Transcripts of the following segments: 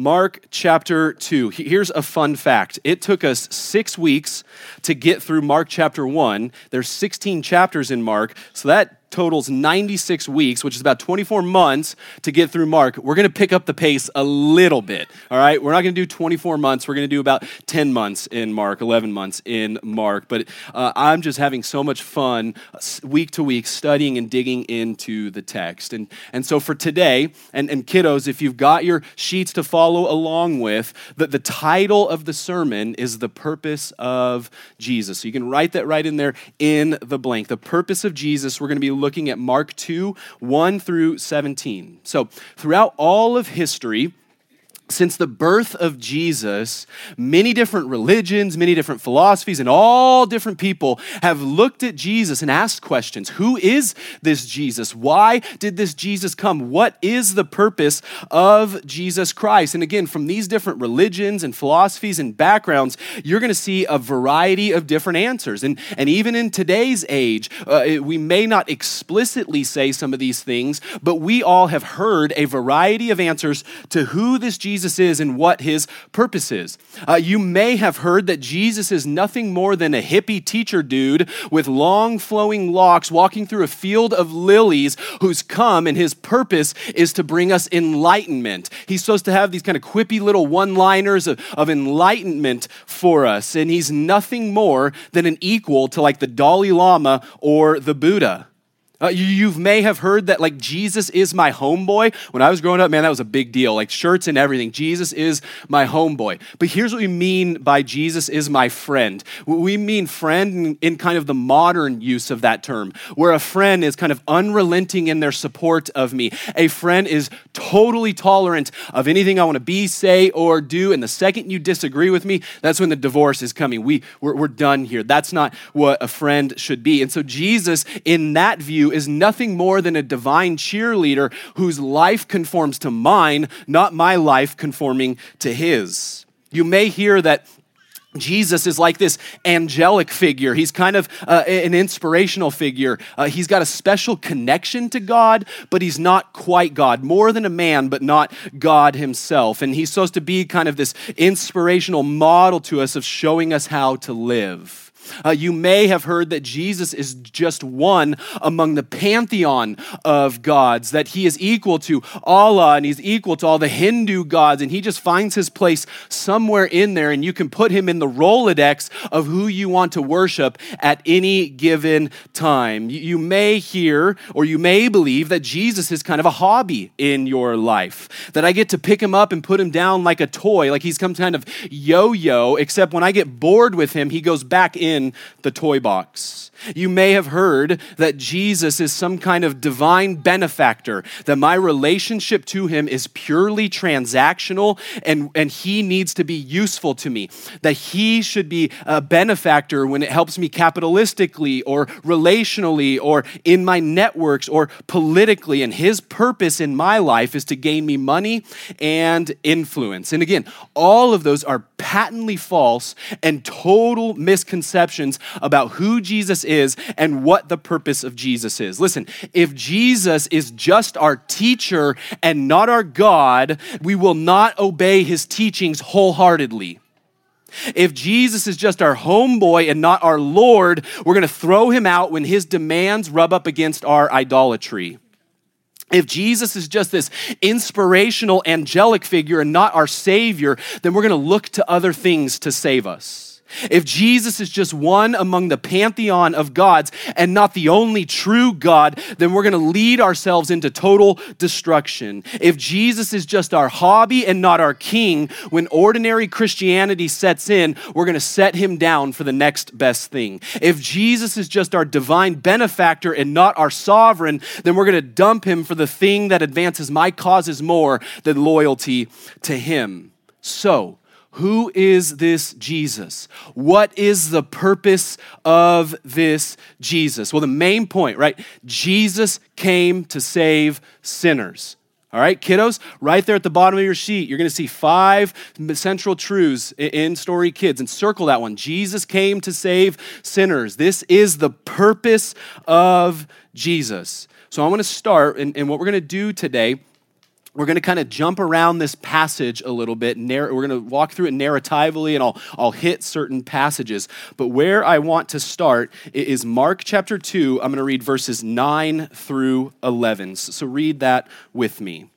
Mark chapter 2. Here's a fun fact. It took us six weeks to get through Mark chapter 1. There's 16 chapters in Mark, so that totals 96 weeks, which is about 24 months to get through Mark. We're going to pick up the pace a little bit, all right? We're not going to do 24 months. We're going to do about 10 months in Mark, 11 months in Mark. But uh, I'm just having so much fun week to week studying and digging into the text. And, and so for today, and, and kiddos, if you've got your sheets to follow along with, the, the title of the sermon is The Purpose of Jesus. So you can write that right in there in the blank. The Purpose of Jesus. We're going to be looking at Mark 2 1 through 17. So, throughout all of history, since the birth of Jesus, many different religions, many different philosophies, and all different people have looked at Jesus and asked questions Who is this Jesus? Why did this Jesus come? What is the purpose of Jesus Christ? And again, from these different religions and philosophies and backgrounds, you're going to see a variety of different answers. And, and even in today's age, uh, we may not explicitly say some of these things, but we all have heard a variety of answers to who this Jesus Jesus is and what his purpose is. Uh, you may have heard that Jesus is nothing more than a hippie teacher dude with long flowing locks walking through a field of lilies who's come and his purpose is to bring us enlightenment. He's supposed to have these kind of quippy little one liners of, of enlightenment for us, and he's nothing more than an equal to like the Dalai Lama or the Buddha. Uh, you, you may have heard that, like, Jesus is my homeboy. When I was growing up, man, that was a big deal. Like, shirts and everything. Jesus is my homeboy. But here's what we mean by Jesus is my friend. We mean friend in, in kind of the modern use of that term, where a friend is kind of unrelenting in their support of me. A friend is totally tolerant of anything I want to be, say, or do. And the second you disagree with me, that's when the divorce is coming. We, we're, we're done here. That's not what a friend should be. And so, Jesus, in that view, is nothing more than a divine cheerleader whose life conforms to mine, not my life conforming to his. You may hear that Jesus is like this angelic figure. He's kind of uh, an inspirational figure. Uh, he's got a special connection to God, but he's not quite God. More than a man, but not God himself. And he's supposed to be kind of this inspirational model to us of showing us how to live. Uh, you may have heard that Jesus is just one among the pantheon of gods, that he is equal to Allah and he's equal to all the Hindu gods, and he just finds his place somewhere in there, and you can put him in the Rolodex of who you want to worship at any given time. You may hear or you may believe that Jesus is kind of a hobby in your life, that I get to pick him up and put him down like a toy, like he's some kind of yo yo, except when I get bored with him, he goes back in in the toy box. You may have heard that Jesus is some kind of divine benefactor, that my relationship to him is purely transactional and, and he needs to be useful to me, that he should be a benefactor when it helps me capitalistically or relationally or in my networks or politically. And his purpose in my life is to gain me money and influence. And again, all of those are patently false and total misconceptions about who Jesus is and what the purpose of Jesus is. Listen, if Jesus is just our teacher and not our God, we will not obey his teachings wholeheartedly. If Jesus is just our homeboy and not our Lord, we're going to throw him out when his demands rub up against our idolatry. If Jesus is just this inspirational angelic figure and not our Savior, then we're going to look to other things to save us. If Jesus is just one among the pantheon of gods and not the only true God, then we're going to lead ourselves into total destruction. If Jesus is just our hobby and not our king, when ordinary Christianity sets in, we're going to set him down for the next best thing. If Jesus is just our divine benefactor and not our sovereign, then we're going to dump him for the thing that advances my causes more than loyalty to him. So, who is this Jesus? What is the purpose of this Jesus? Well, the main point, right? Jesus came to save sinners. All right, kiddos, right there at the bottom of your sheet, you're going to see five central truths in Story Kids and circle that one. Jesus came to save sinners. This is the purpose of Jesus. So I want to start, and, and what we're going to do today we're going to kind of jump around this passage a little bit. We're going to walk through it narratively and I'll, I'll hit certain passages. But where I want to start is Mark chapter 2. I'm going to read verses 9 through 11. So read that with me.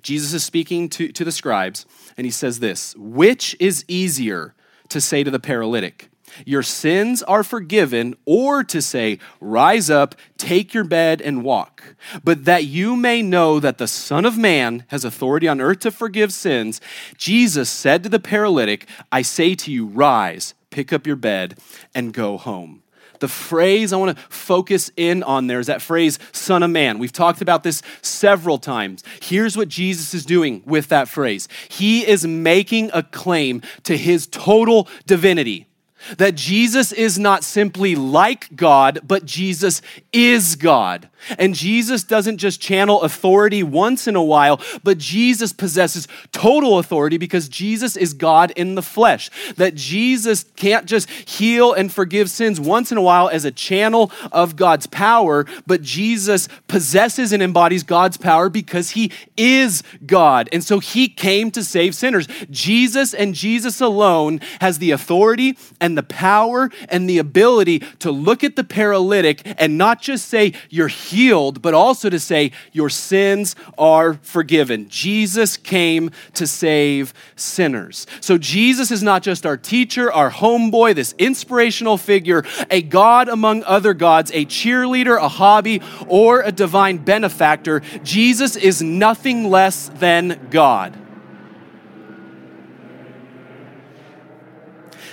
Jesus is speaking to, to the scribes and he says this Which is easier to say to the paralytic? Your sins are forgiven, or to say, rise up, take your bed, and walk. But that you may know that the Son of Man has authority on earth to forgive sins, Jesus said to the paralytic, I say to you, rise, pick up your bed, and go home. The phrase I want to focus in on there is that phrase, Son of Man. We've talked about this several times. Here's what Jesus is doing with that phrase He is making a claim to his total divinity that Jesus is not simply like God, but Jesus is God. And Jesus doesn't just channel authority once in a while, but Jesus possesses total authority because Jesus is God in the flesh. That Jesus can't just heal and forgive sins once in a while as a channel of God's power, but Jesus possesses and embodies God's power because he is God. And so he came to save sinners. Jesus and Jesus alone has the authority and the power and the ability to look at the paralytic and not just say, You're healed, but also to say, Your sins are forgiven. Jesus came to save sinners. So Jesus is not just our teacher, our homeboy, this inspirational figure, a God among other gods, a cheerleader, a hobby, or a divine benefactor. Jesus is nothing less than God.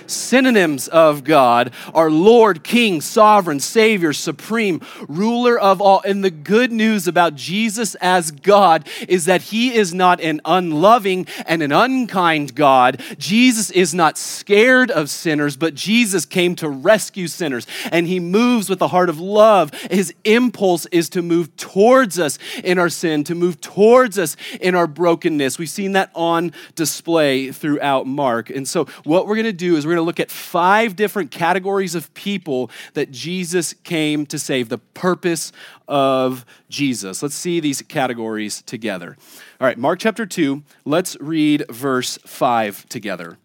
Synonyms of God are Lord, King, Sovereign, Savior, Supreme, Ruler of all. And the good news about Jesus as God is that He is not an unloving and an unkind God. Jesus is not scared of sinners, but Jesus came to rescue sinners. And He moves with a heart of love. His impulse is to move towards us in our sin, to move towards us in our brokenness. We've seen that on display throughout Mark. And so, what we're going to do is we're going to look at five different categories of people that Jesus came to save, the purpose of Jesus. Let's see these categories together. All right, Mark chapter 2, let's read verse 5 together.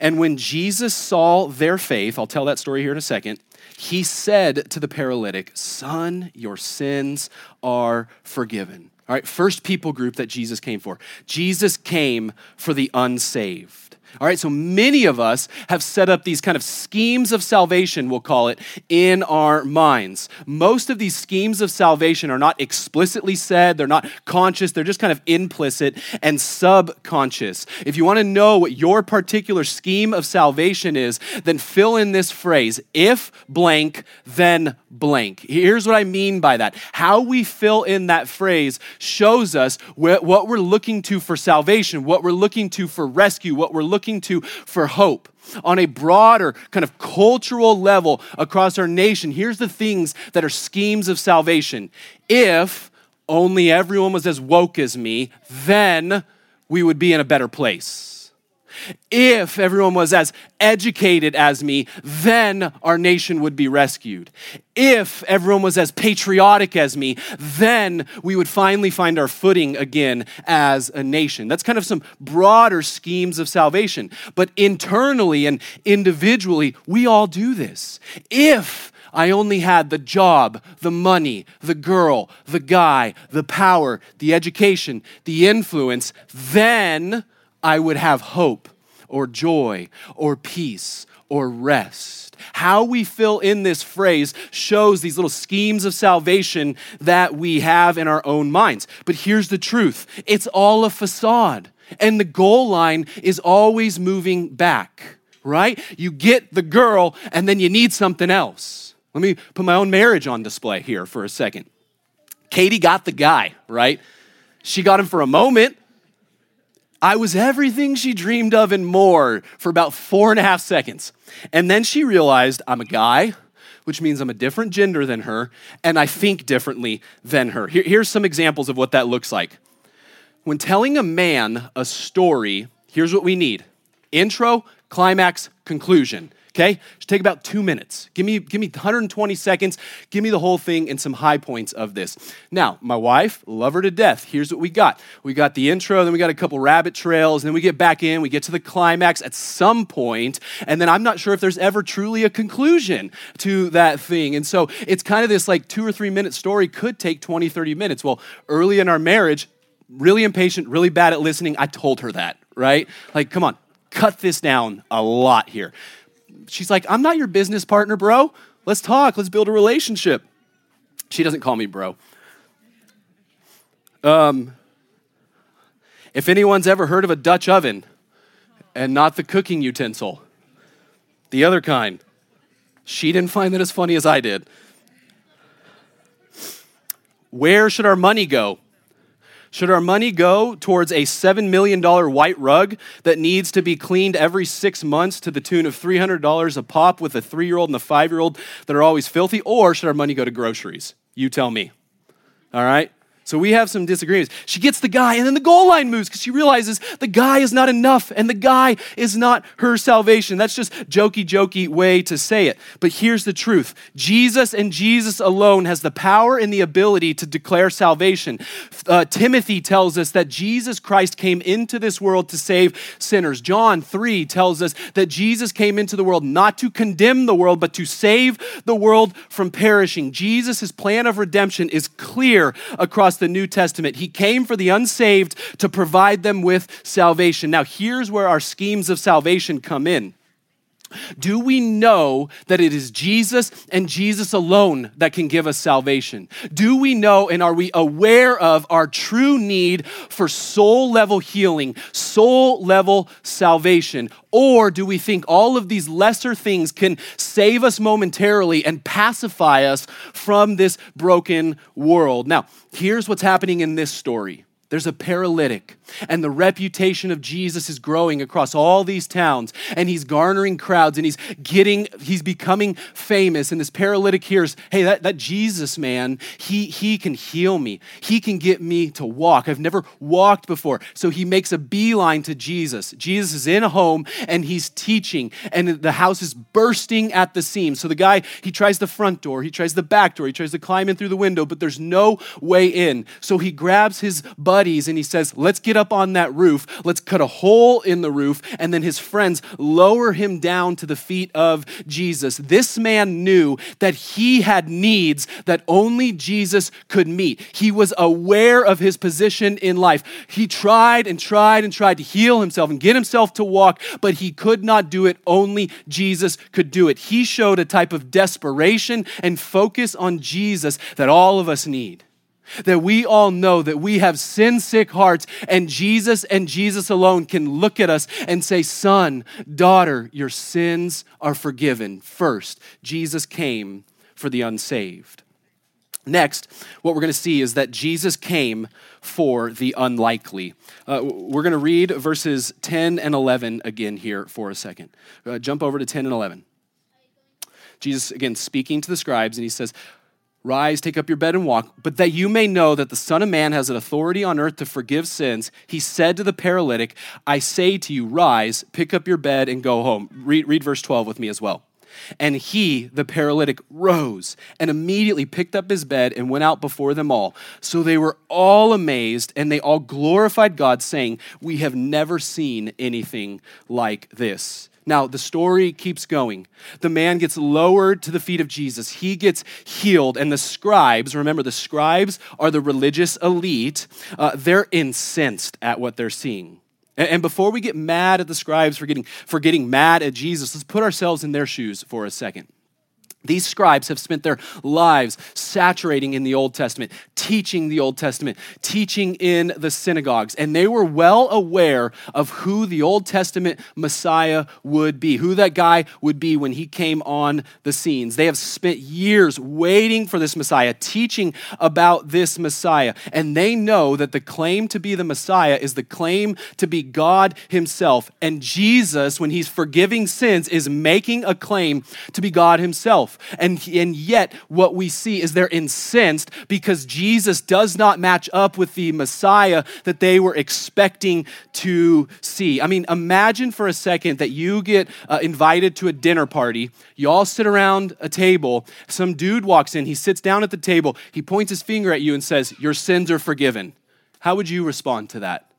And when Jesus saw their faith, I'll tell that story here in a second, he said to the paralytic, Son, your sins are forgiven. All right, first people group that Jesus came for. Jesus came for the unsaved. All right, so many of us have set up these kind of schemes of salvation, we'll call it, in our minds. Most of these schemes of salvation are not explicitly said, they're not conscious, they're just kind of implicit and subconscious. If you want to know what your particular scheme of salvation is, then fill in this phrase if blank, then blank. Here's what I mean by that. How we fill in that phrase shows us what we're looking to for salvation, what we're looking to for rescue, what we're looking looking to for hope on a broader kind of cultural level across our nation, here's the things that are schemes of salvation. If only everyone was as woke as me, then we would be in a better place. If everyone was as educated as me, then our nation would be rescued. If everyone was as patriotic as me, then we would finally find our footing again as a nation. That's kind of some broader schemes of salvation. But internally and individually, we all do this. If I only had the job, the money, the girl, the guy, the power, the education, the influence, then I would have hope or joy or peace or rest. How we fill in this phrase shows these little schemes of salvation that we have in our own minds. But here's the truth it's all a facade, and the goal line is always moving back, right? You get the girl, and then you need something else. Let me put my own marriage on display here for a second. Katie got the guy, right? She got him for a moment, I was everything she dreamed of and more for about four and a half seconds. And then she realized I'm a guy, which means I'm a different gender than her, and I think differently than her. Here, here's some examples of what that looks like. When telling a man a story, here's what we need intro, climax, conclusion. Okay? Should take about two minutes. Give me, give me 120 seconds. Give me the whole thing and some high points of this. Now, my wife, love her to death. Here's what we got. We got the intro, then we got a couple rabbit trails, and then we get back in, we get to the climax at some point, and then I'm not sure if there's ever truly a conclusion to that thing. And so it's kind of this like two or three minute story could take 20, 30 minutes. Well, early in our marriage, really impatient, really bad at listening, I told her that, right? Like, come on, cut this down a lot here. She's like, I'm not your business partner, bro. Let's talk. Let's build a relationship. She doesn't call me bro. Um, if anyone's ever heard of a Dutch oven and not the cooking utensil, the other kind, she didn't find that as funny as I did. Where should our money go? Should our money go towards a $7 million white rug that needs to be cleaned every six months to the tune of $300 a pop with a three year old and a five year old that are always filthy? Or should our money go to groceries? You tell me. All right? So we have some disagreements. She gets the guy, and then the goal line moves because she realizes the guy is not enough and the guy is not her salvation. That's just jokey, jokey way to say it. But here's the truth Jesus and Jesus alone has the power and the ability to declare salvation. Uh, Timothy tells us that Jesus Christ came into this world to save sinners. John 3 tells us that Jesus came into the world not to condemn the world, but to save the world from perishing. Jesus' plan of redemption is clear across across the New Testament. He came for the unsaved to provide them with salvation. Now, here's where our schemes of salvation come in. Do we know that it is Jesus and Jesus alone that can give us salvation? Do we know and are we aware of our true need for soul level healing, soul level salvation? Or do we think all of these lesser things can save us momentarily and pacify us from this broken world? Now, here's what's happening in this story there's a paralytic, and the reputation of Jesus is growing across all these towns, and he's garnering crowds, and he's getting, he's becoming famous. And this paralytic hears, hey, that, that Jesus man, he, he can heal me. He can get me to walk. I've never walked before. So he makes a beeline to Jesus. Jesus is in a home, and he's teaching, and the house is bursting at the seams. So the guy, he tries the front door, he tries the back door, he tries to climb in through the window, but there's no way in. So he grabs his buddy buddies and he says, Let's get up on that roof. Let's cut a hole in the roof. And then his friends lower him down to the feet of Jesus. This man knew that he had needs that only Jesus could meet. He was aware of his position in life. He tried and tried and tried to heal himself and get himself to walk, but he could not do it. Only Jesus could do it. He showed a type of desperation and focus on Jesus that all of us need that we all know that we have sin sick hearts, and Jesus and Jesus alone can look at us and say, Son, daughter, your sins are forgiven. First, Jesus came for the unsaved. Next, what we're going to see is that Jesus came for the unlikely. Uh, we're going to read verses 10 and 11 again here for a second. Uh, jump over to 10 and 11. Jesus, again, speaking to the scribes, and he says, Rise, take up your bed and walk. But that you may know that the Son of Man has an authority on earth to forgive sins, he said to the paralytic, I say to you, rise, pick up your bed, and go home. Read, read verse 12 with me as well. And he, the paralytic, rose and immediately picked up his bed and went out before them all. So they were all amazed and they all glorified God, saying, We have never seen anything like this. Now, the story keeps going. The man gets lowered to the feet of Jesus. He gets healed. And the scribes, remember, the scribes are the religious elite, uh, they're incensed at what they're seeing. And, and before we get mad at the scribes for getting, for getting mad at Jesus, let's put ourselves in their shoes for a second. These scribes have spent their lives saturating in the Old Testament, teaching the Old Testament, teaching in the synagogues, and they were well aware of who the Old Testament Messiah would be, who that guy would be when he came on the scenes. They have spent years waiting for this Messiah, teaching about this Messiah, and they know that the claim to be the Messiah is the claim to be God Himself. And Jesus, when He's forgiving sins, is making a claim to be God Himself. And, and yet, what we see is they're incensed because Jesus does not match up with the Messiah that they were expecting to see. I mean, imagine for a second that you get uh, invited to a dinner party, you all sit around a table, some dude walks in, he sits down at the table, he points his finger at you and says, Your sins are forgiven. How would you respond to that?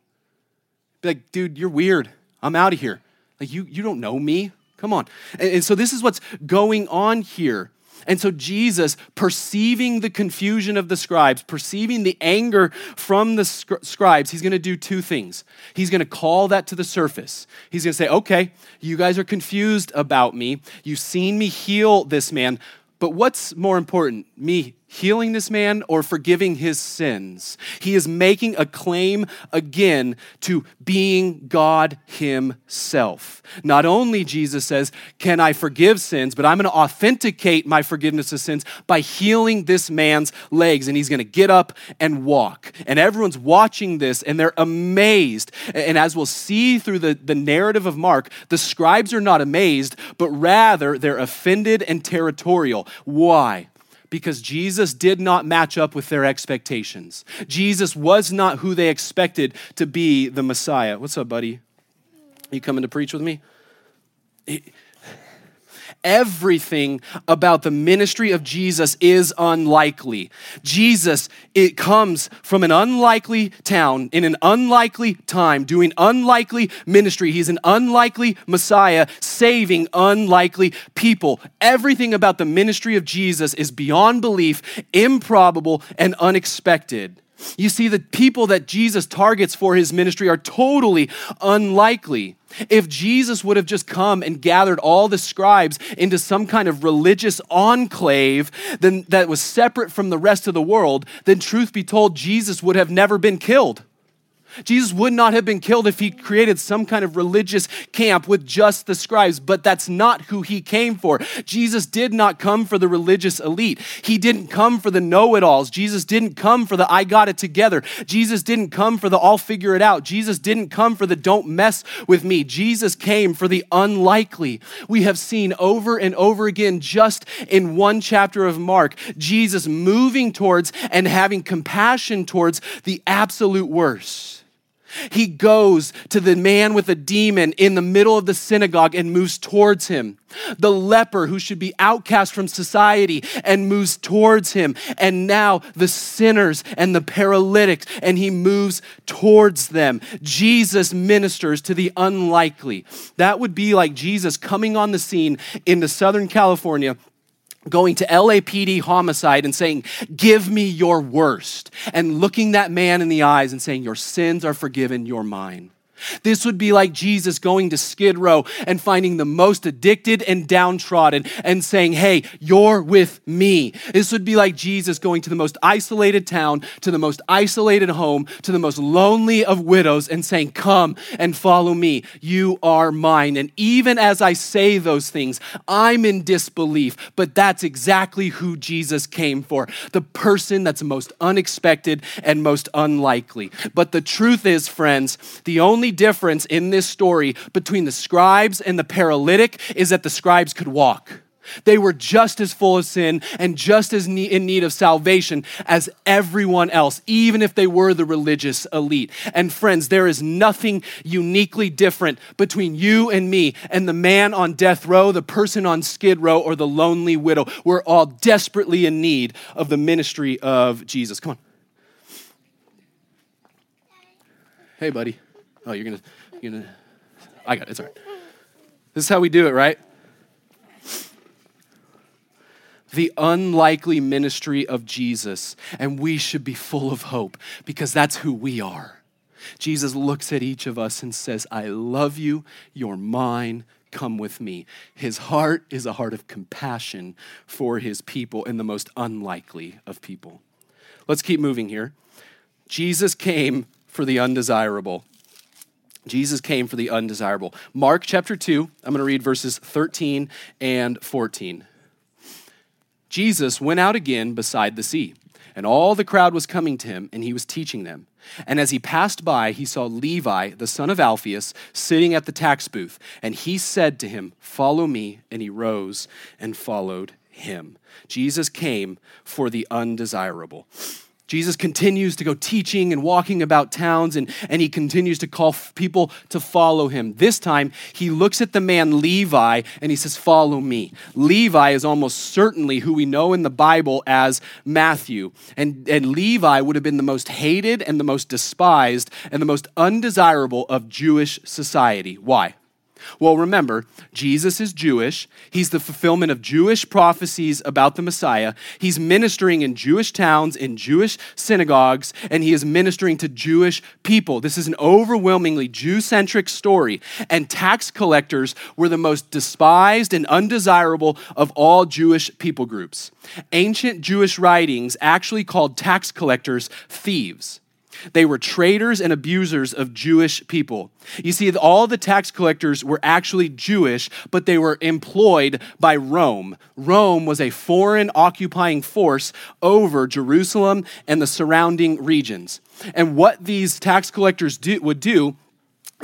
Be like, dude, you're weird. I'm out of here. Like, you, you don't know me. Come on. And, and so, this is what's going on here. And so, Jesus, perceiving the confusion of the scribes, perceiving the anger from the scribes, he's going to do two things. He's going to call that to the surface. He's going to say, okay, you guys are confused about me. You've seen me heal this man. But what's more important, me healing this man or forgiving his sins. He is making a claim again to being God himself. Not only, Jesus says, can I forgive sins, but I'm going to authenticate my forgiveness of sins by healing this man's legs. And he's going to get up and walk. And everyone's watching this and they're amazed. And as we'll see through the, the narrative of Mark, the scribes are not amazed, but rather they're offended and territorial. Why? Because Jesus did not match up with their expectations. Jesus was not who they expected to be the Messiah. What's up, buddy? You coming to preach with me? Everything about the ministry of Jesus is unlikely. Jesus, it comes from an unlikely town in an unlikely time, doing unlikely ministry. He's an unlikely Messiah, saving unlikely people. Everything about the ministry of Jesus is beyond belief, improbable, and unexpected. You see, the people that Jesus targets for his ministry are totally unlikely. If Jesus would have just come and gathered all the scribes into some kind of religious enclave then, that was separate from the rest of the world, then truth be told, Jesus would have never been killed. Jesus would not have been killed if he created some kind of religious camp with just the scribes, but that's not who he came for. Jesus did not come for the religious elite. He didn't come for the know it alls. Jesus didn't come for the I got it together. Jesus didn't come for the I'll figure it out. Jesus didn't come for the don't mess with me. Jesus came for the unlikely. We have seen over and over again, just in one chapter of Mark, Jesus moving towards and having compassion towards the absolute worst. He goes to the man with a demon in the middle of the synagogue and moves towards him. The leper who should be outcast from society and moves towards him. And now the sinners and the paralytics, and he moves towards them. Jesus ministers to the unlikely. That would be like Jesus coming on the scene into Southern California going to LAPD homicide and saying, Give me your worst, and looking that man in the eyes and saying, Your sins are forgiven, you're mine. This would be like Jesus going to Skid Row and finding the most addicted and downtrodden and saying, Hey, you're with me. This would be like Jesus going to the most isolated town, to the most isolated home, to the most lonely of widows and saying, Come and follow me. You are mine. And even as I say those things, I'm in disbelief, but that's exactly who Jesus came for the person that's most unexpected and most unlikely. But the truth is, friends, the only difference in this story between the scribes and the paralytic is that the scribes could walk. They were just as full of sin and just as in need of salvation as everyone else, even if they were the religious elite. And friends, there is nothing uniquely different between you and me and the man on death row, the person on skid row, or the lonely widow. We're all desperately in need of the ministry of Jesus. Come on. Hey, buddy. Oh, you're gonna, you're gonna. I got it. It's all right. This is how we do it, right? the unlikely ministry of Jesus, and we should be full of hope because that's who we are. Jesus looks at each of us and says, I love you, you're mine, come with me. His heart is a heart of compassion for his people and the most unlikely of people. Let's keep moving here. Jesus came for the undesirable. Jesus came for the undesirable. Mark chapter 2, I'm going to read verses 13 and 14. Jesus went out again beside the sea, and all the crowd was coming to him, and he was teaching them. And as he passed by, he saw Levi, the son of Alphaeus, sitting at the tax booth, and he said to him, Follow me. And he rose and followed him. Jesus came for the undesirable. Jesus continues to go teaching and walking about towns, and, and he continues to call people to follow him. This time, he looks at the man Levi and he says, Follow me. Levi is almost certainly who we know in the Bible as Matthew. And, and Levi would have been the most hated and the most despised and the most undesirable of Jewish society. Why? Well, remember, Jesus is Jewish. He's the fulfillment of Jewish prophecies about the Messiah. He's ministering in Jewish towns, in Jewish synagogues, and he is ministering to Jewish people. This is an overwhelmingly Jew centric story. And tax collectors were the most despised and undesirable of all Jewish people groups. Ancient Jewish writings actually called tax collectors thieves. They were traitors and abusers of Jewish people. You see, all the tax collectors were actually Jewish, but they were employed by Rome. Rome was a foreign occupying force over Jerusalem and the surrounding regions. And what these tax collectors do, would do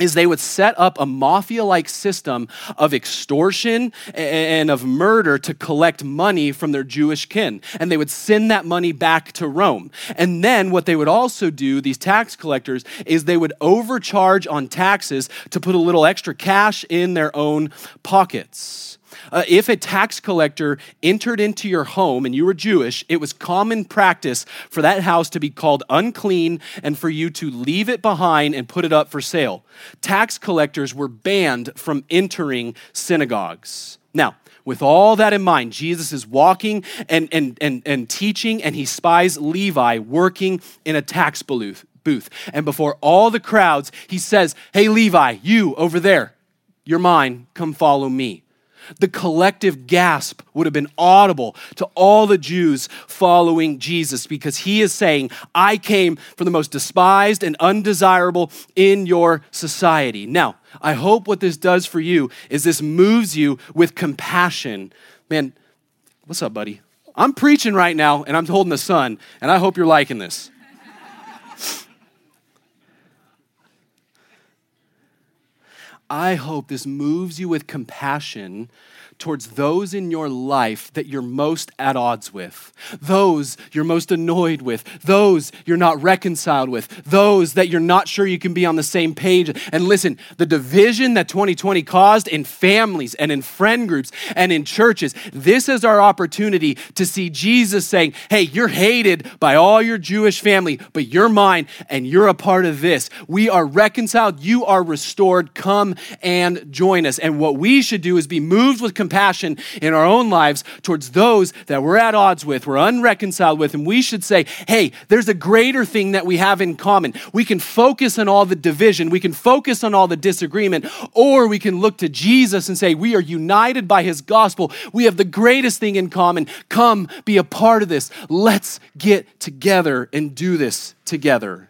is they would set up a mafia like system of extortion and of murder to collect money from their Jewish kin. And they would send that money back to Rome. And then what they would also do, these tax collectors, is they would overcharge on taxes to put a little extra cash in their own pockets. Uh, if a tax collector entered into your home and you were Jewish, it was common practice for that house to be called unclean and for you to leave it behind and put it up for sale. Tax collectors were banned from entering synagogues. Now, with all that in mind, Jesus is walking and, and, and, and teaching, and he spies Levi working in a tax booth. Booth. And before all the crowds, he says, Hey, Levi, you over there, you're mine, come follow me. The collective gasp would have been audible to all the Jews following Jesus because he is saying, I came for the most despised and undesirable in your society. Now, I hope what this does for you is this moves you with compassion. Man, what's up, buddy? I'm preaching right now and I'm holding the son, and I hope you're liking this. I hope this moves you with compassion towards those in your life that you're most at odds with, those you're most annoyed with, those you're not reconciled with, those that you're not sure you can be on the same page. And listen, the division that 2020 caused in families and in friend groups and in churches, this is our opportunity to see Jesus saying, Hey, you're hated by all your Jewish family, but you're mine and you're a part of this. We are reconciled, you are restored. Come and join us. And what we should do is be moved with compassion compassion in our own lives towards those that we're at odds with, we're unreconciled with, and we should say, hey, there's a greater thing that we have in common. We can focus on all the division, we can focus on all the disagreement, or we can look to Jesus and say, we are united by his gospel. We have the greatest thing in common. Come be a part of this. Let's get together and do this together.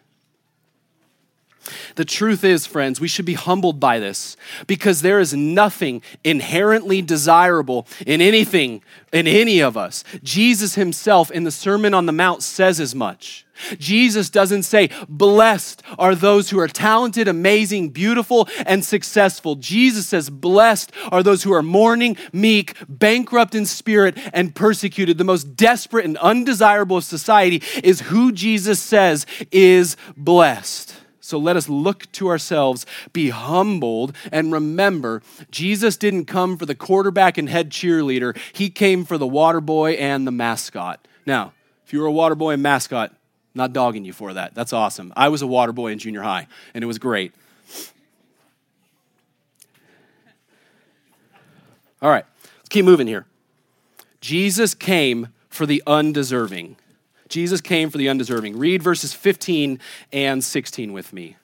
The truth is, friends, we should be humbled by this because there is nothing inherently desirable in anything, in any of us. Jesus himself in the Sermon on the Mount says as much. Jesus doesn't say, Blessed are those who are talented, amazing, beautiful, and successful. Jesus says, Blessed are those who are mourning, meek, bankrupt in spirit, and persecuted. The most desperate and undesirable of society is who Jesus says is blessed. So let us look to ourselves, be humbled, and remember Jesus didn't come for the quarterback and head cheerleader, he came for the water boy and the mascot. Now, if you were a water boy and mascot, not dogging you for that. That's awesome. I was a water boy in junior high, and it was great. All right, let's keep moving here. Jesus came for the undeserving. Jesus came for the undeserving. Read verses 15 and 16 with me.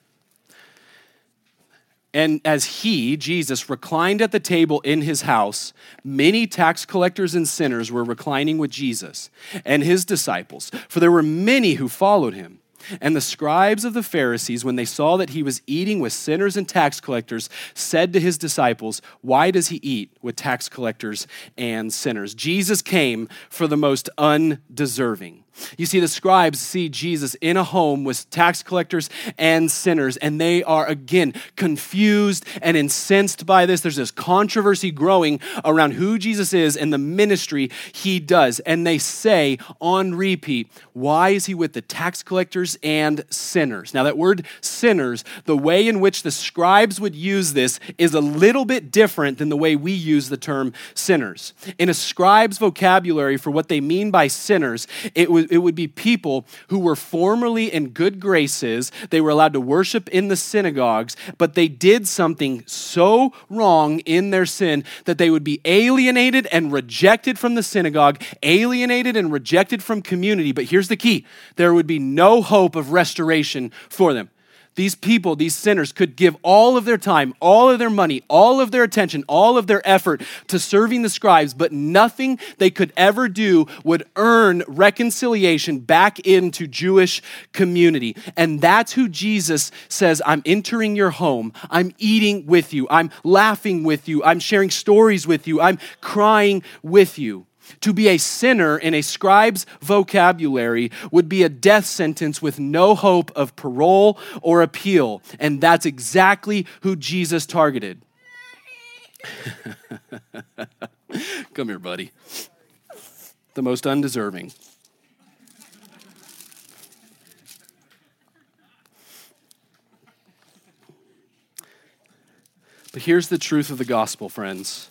And as he, Jesus, reclined at the table in his house, many tax collectors and sinners were reclining with Jesus and his disciples, for there were many who followed him. And the scribes of the Pharisees, when they saw that he was eating with sinners and tax collectors, said to his disciples, Why does he eat with tax collectors and sinners? Jesus came for the most undeserving. You see, the scribes see Jesus in a home with tax collectors and sinners, and they are again confused and incensed by this. There's this controversy growing around who Jesus is and the ministry he does. And they say on repeat, Why is he with the tax collectors and sinners? Now, that word sinners, the way in which the scribes would use this is a little bit different than the way we use the term sinners. In a scribe's vocabulary for what they mean by sinners, it would it would be people who were formerly in good graces. They were allowed to worship in the synagogues, but they did something so wrong in their sin that they would be alienated and rejected from the synagogue, alienated and rejected from community. But here's the key there would be no hope of restoration for them. These people, these sinners, could give all of their time, all of their money, all of their attention, all of their effort to serving the scribes, but nothing they could ever do would earn reconciliation back into Jewish community. And that's who Jesus says, I'm entering your home. I'm eating with you. I'm laughing with you. I'm sharing stories with you. I'm crying with you. To be a sinner in a scribe's vocabulary would be a death sentence with no hope of parole or appeal. And that's exactly who Jesus targeted. Come here, buddy. The most undeserving. But here's the truth of the gospel, friends.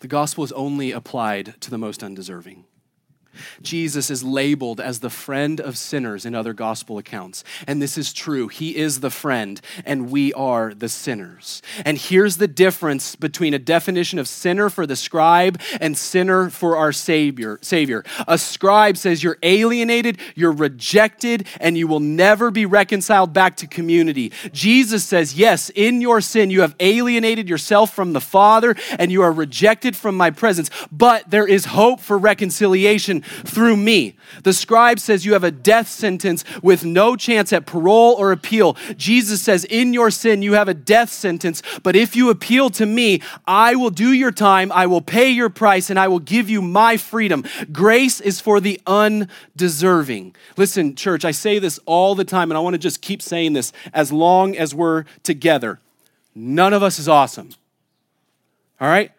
The gospel is only applied to the most undeserving. Jesus is labeled as the friend of sinners in other gospel accounts. And this is true. He is the friend, and we are the sinners. And here's the difference between a definition of sinner for the scribe and sinner for our Savior. Savior. A scribe says you're alienated, you're rejected, and you will never be reconciled back to community. Jesus says, yes, in your sin, you have alienated yourself from the Father, and you are rejected from my presence. But there is hope for reconciliation through me. The scribe says you have a death sentence with no chance at parole or appeal. Jesus says, in your sin, you have a death sentence, but if you appeal to me, I will do your time, I will pay your price, and I will give you my freedom. Grace is for the undeserving. Listen, church, I say this all the time, and I want to just keep saying this as long as we're together. None of us is awesome. All right?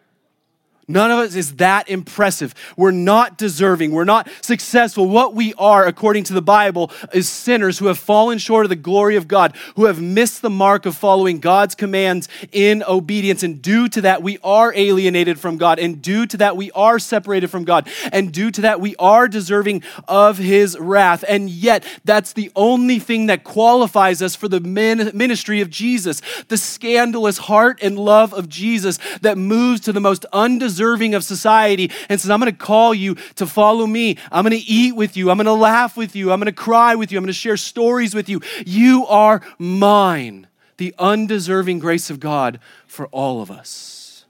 None of us is that impressive. We're not deserving. We're not successful. What we are, according to the Bible, is sinners who have fallen short of the glory of God, who have missed the mark of following God's commands in obedience. And due to that, we are alienated from God. And due to that, we are separated from God. And due to that, we are deserving of His wrath. And yet, that's the only thing that qualifies us for the ministry of Jesus the scandalous heart and love of Jesus that moves to the most undeserving of society and says, I'm going to call you to follow me. I'm going to eat with you. I'm going to laugh with you. I'm going to cry with you. I'm going to share stories with you. You are mine. The undeserving grace of God for all of us.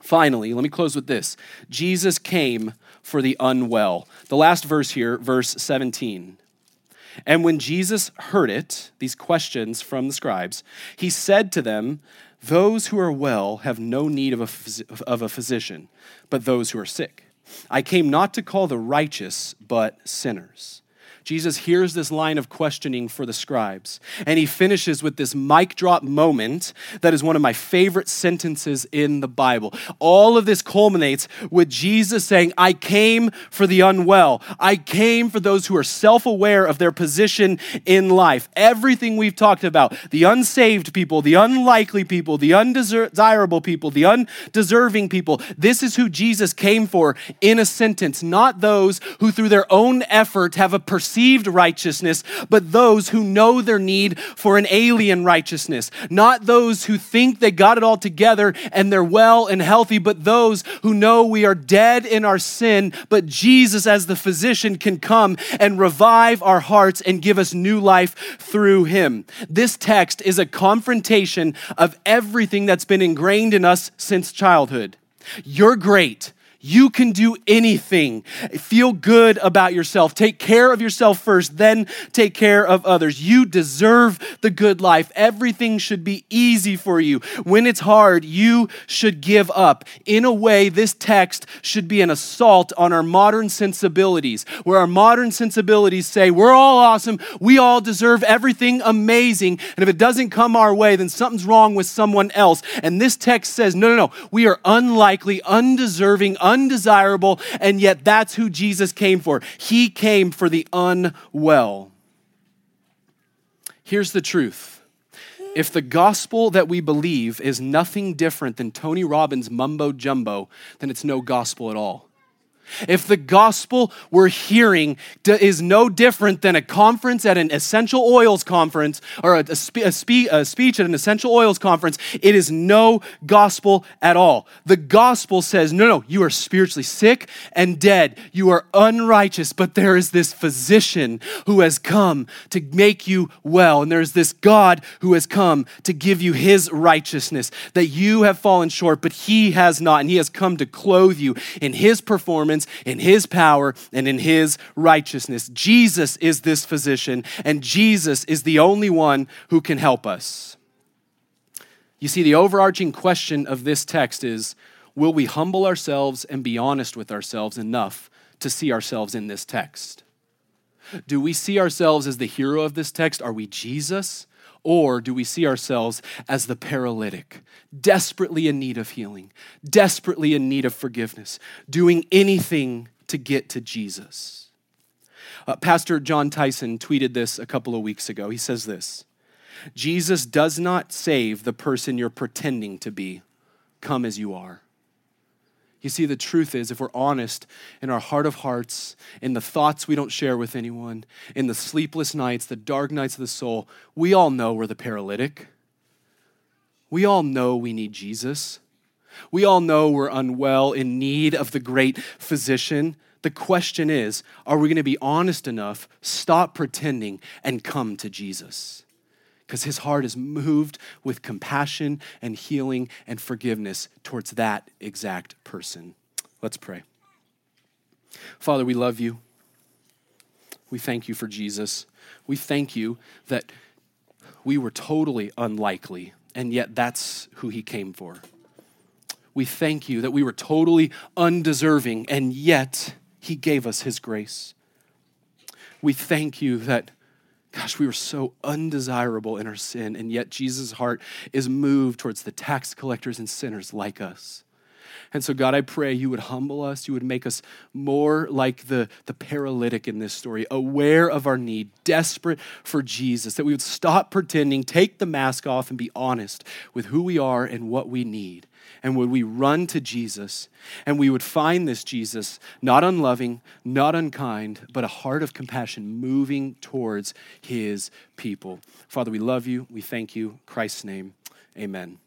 Finally, let me close with this Jesus came for the unwell. The last verse here, verse 17. And when Jesus heard it, these questions from the scribes, he said to them, those who are well have no need of a, phys- of a physician, but those who are sick. I came not to call the righteous, but sinners. Jesus hears this line of questioning for the scribes, and he finishes with this mic drop moment that is one of my favorite sentences in the Bible. All of this culminates with Jesus saying, I came for the unwell. I came for those who are self aware of their position in life. Everything we've talked about the unsaved people, the unlikely people, the undesirable people, the undeserving people this is who Jesus came for in a sentence, not those who through their own effort have a perception perceived righteousness, but those who know their need for an alien righteousness. Not those who think they got it all together and they're well and healthy, but those who know we are dead in our sin, but Jesus, as the physician, can come and revive our hearts and give us new life through him. This text is a confrontation of everything that's been ingrained in us since childhood. You're great. You can do anything. Feel good about yourself. Take care of yourself first, then take care of others. You deserve the good life. Everything should be easy for you. When it's hard, you should give up. In a way, this text should be an assault on our modern sensibilities, where our modern sensibilities say, We're all awesome. We all deserve everything amazing. And if it doesn't come our way, then something's wrong with someone else. And this text says, No, no, no. We are unlikely, undeserving, undesirable, and yet that's who Jesus came for. He came for the unwell. Here's the truth. If the gospel that we believe is nothing different than Tony Robbins' mumbo jumbo, then it's no gospel at all. If the gospel we're hearing is no different than a conference at an essential oils conference or a, a, spe- a, speech at an essential oils conference, it is no gospel at all. The gospel says, no, no, you are spiritually sick and dead. You are unrighteous, but there is this physician who has come to make you well. And there's this God who has come to give you his righteousness, that you have fallen short, but he has not. And he has come to clothe you in his performance in His power and in His righteousness. Jesus is this physician, and Jesus is the only one who can help us. You see, the overarching question of this text is will we humble ourselves and be honest with ourselves enough to see ourselves in this text? Do we see ourselves as the hero of this text? Are we Jesus? Or do we see ourselves as the paralytic, desperately in need of healing, desperately in need of forgiveness, doing anything to get to Jesus? Uh, Pastor Jon Tyson tweeted this a couple of weeks ago. He says this Jesus does not save the person you're pretending to be. Come as you are. You see, the truth is, if we're honest in our heart of hearts, in the thoughts we don't share with anyone, in the sleepless nights, the dark nights of the soul, we all know we're the paralytic. We all know we need Jesus. We all know we're unwell, in need of the great physician. The question is are we going to be honest enough, stop pretending, and come to Jesus? Because his heart is moved with compassion and healing and forgiveness towards that exact person. Let's pray. Father, we love you. We thank you for Jesus. We thank you that we were totally unlikely, and yet that's who he came for. We thank you that we were totally undeserving, and yet he gave us his grace. We thank you that Gosh, we were so undesirable in our sin, and yet Jesus' heart is moved towards the tax collectors and sinners like us. And so, God, I pray you would humble us. You would make us more like the, the paralytic in this story, aware of our need, desperate for Jesus, that we would stop pretending, take the mask off, and be honest with who we are and what we need and would we run to Jesus and we would find this Jesus not unloving, not unkind, but a heart of compassion moving towards his people. Father, we love you. We thank you. Christ's name, amen.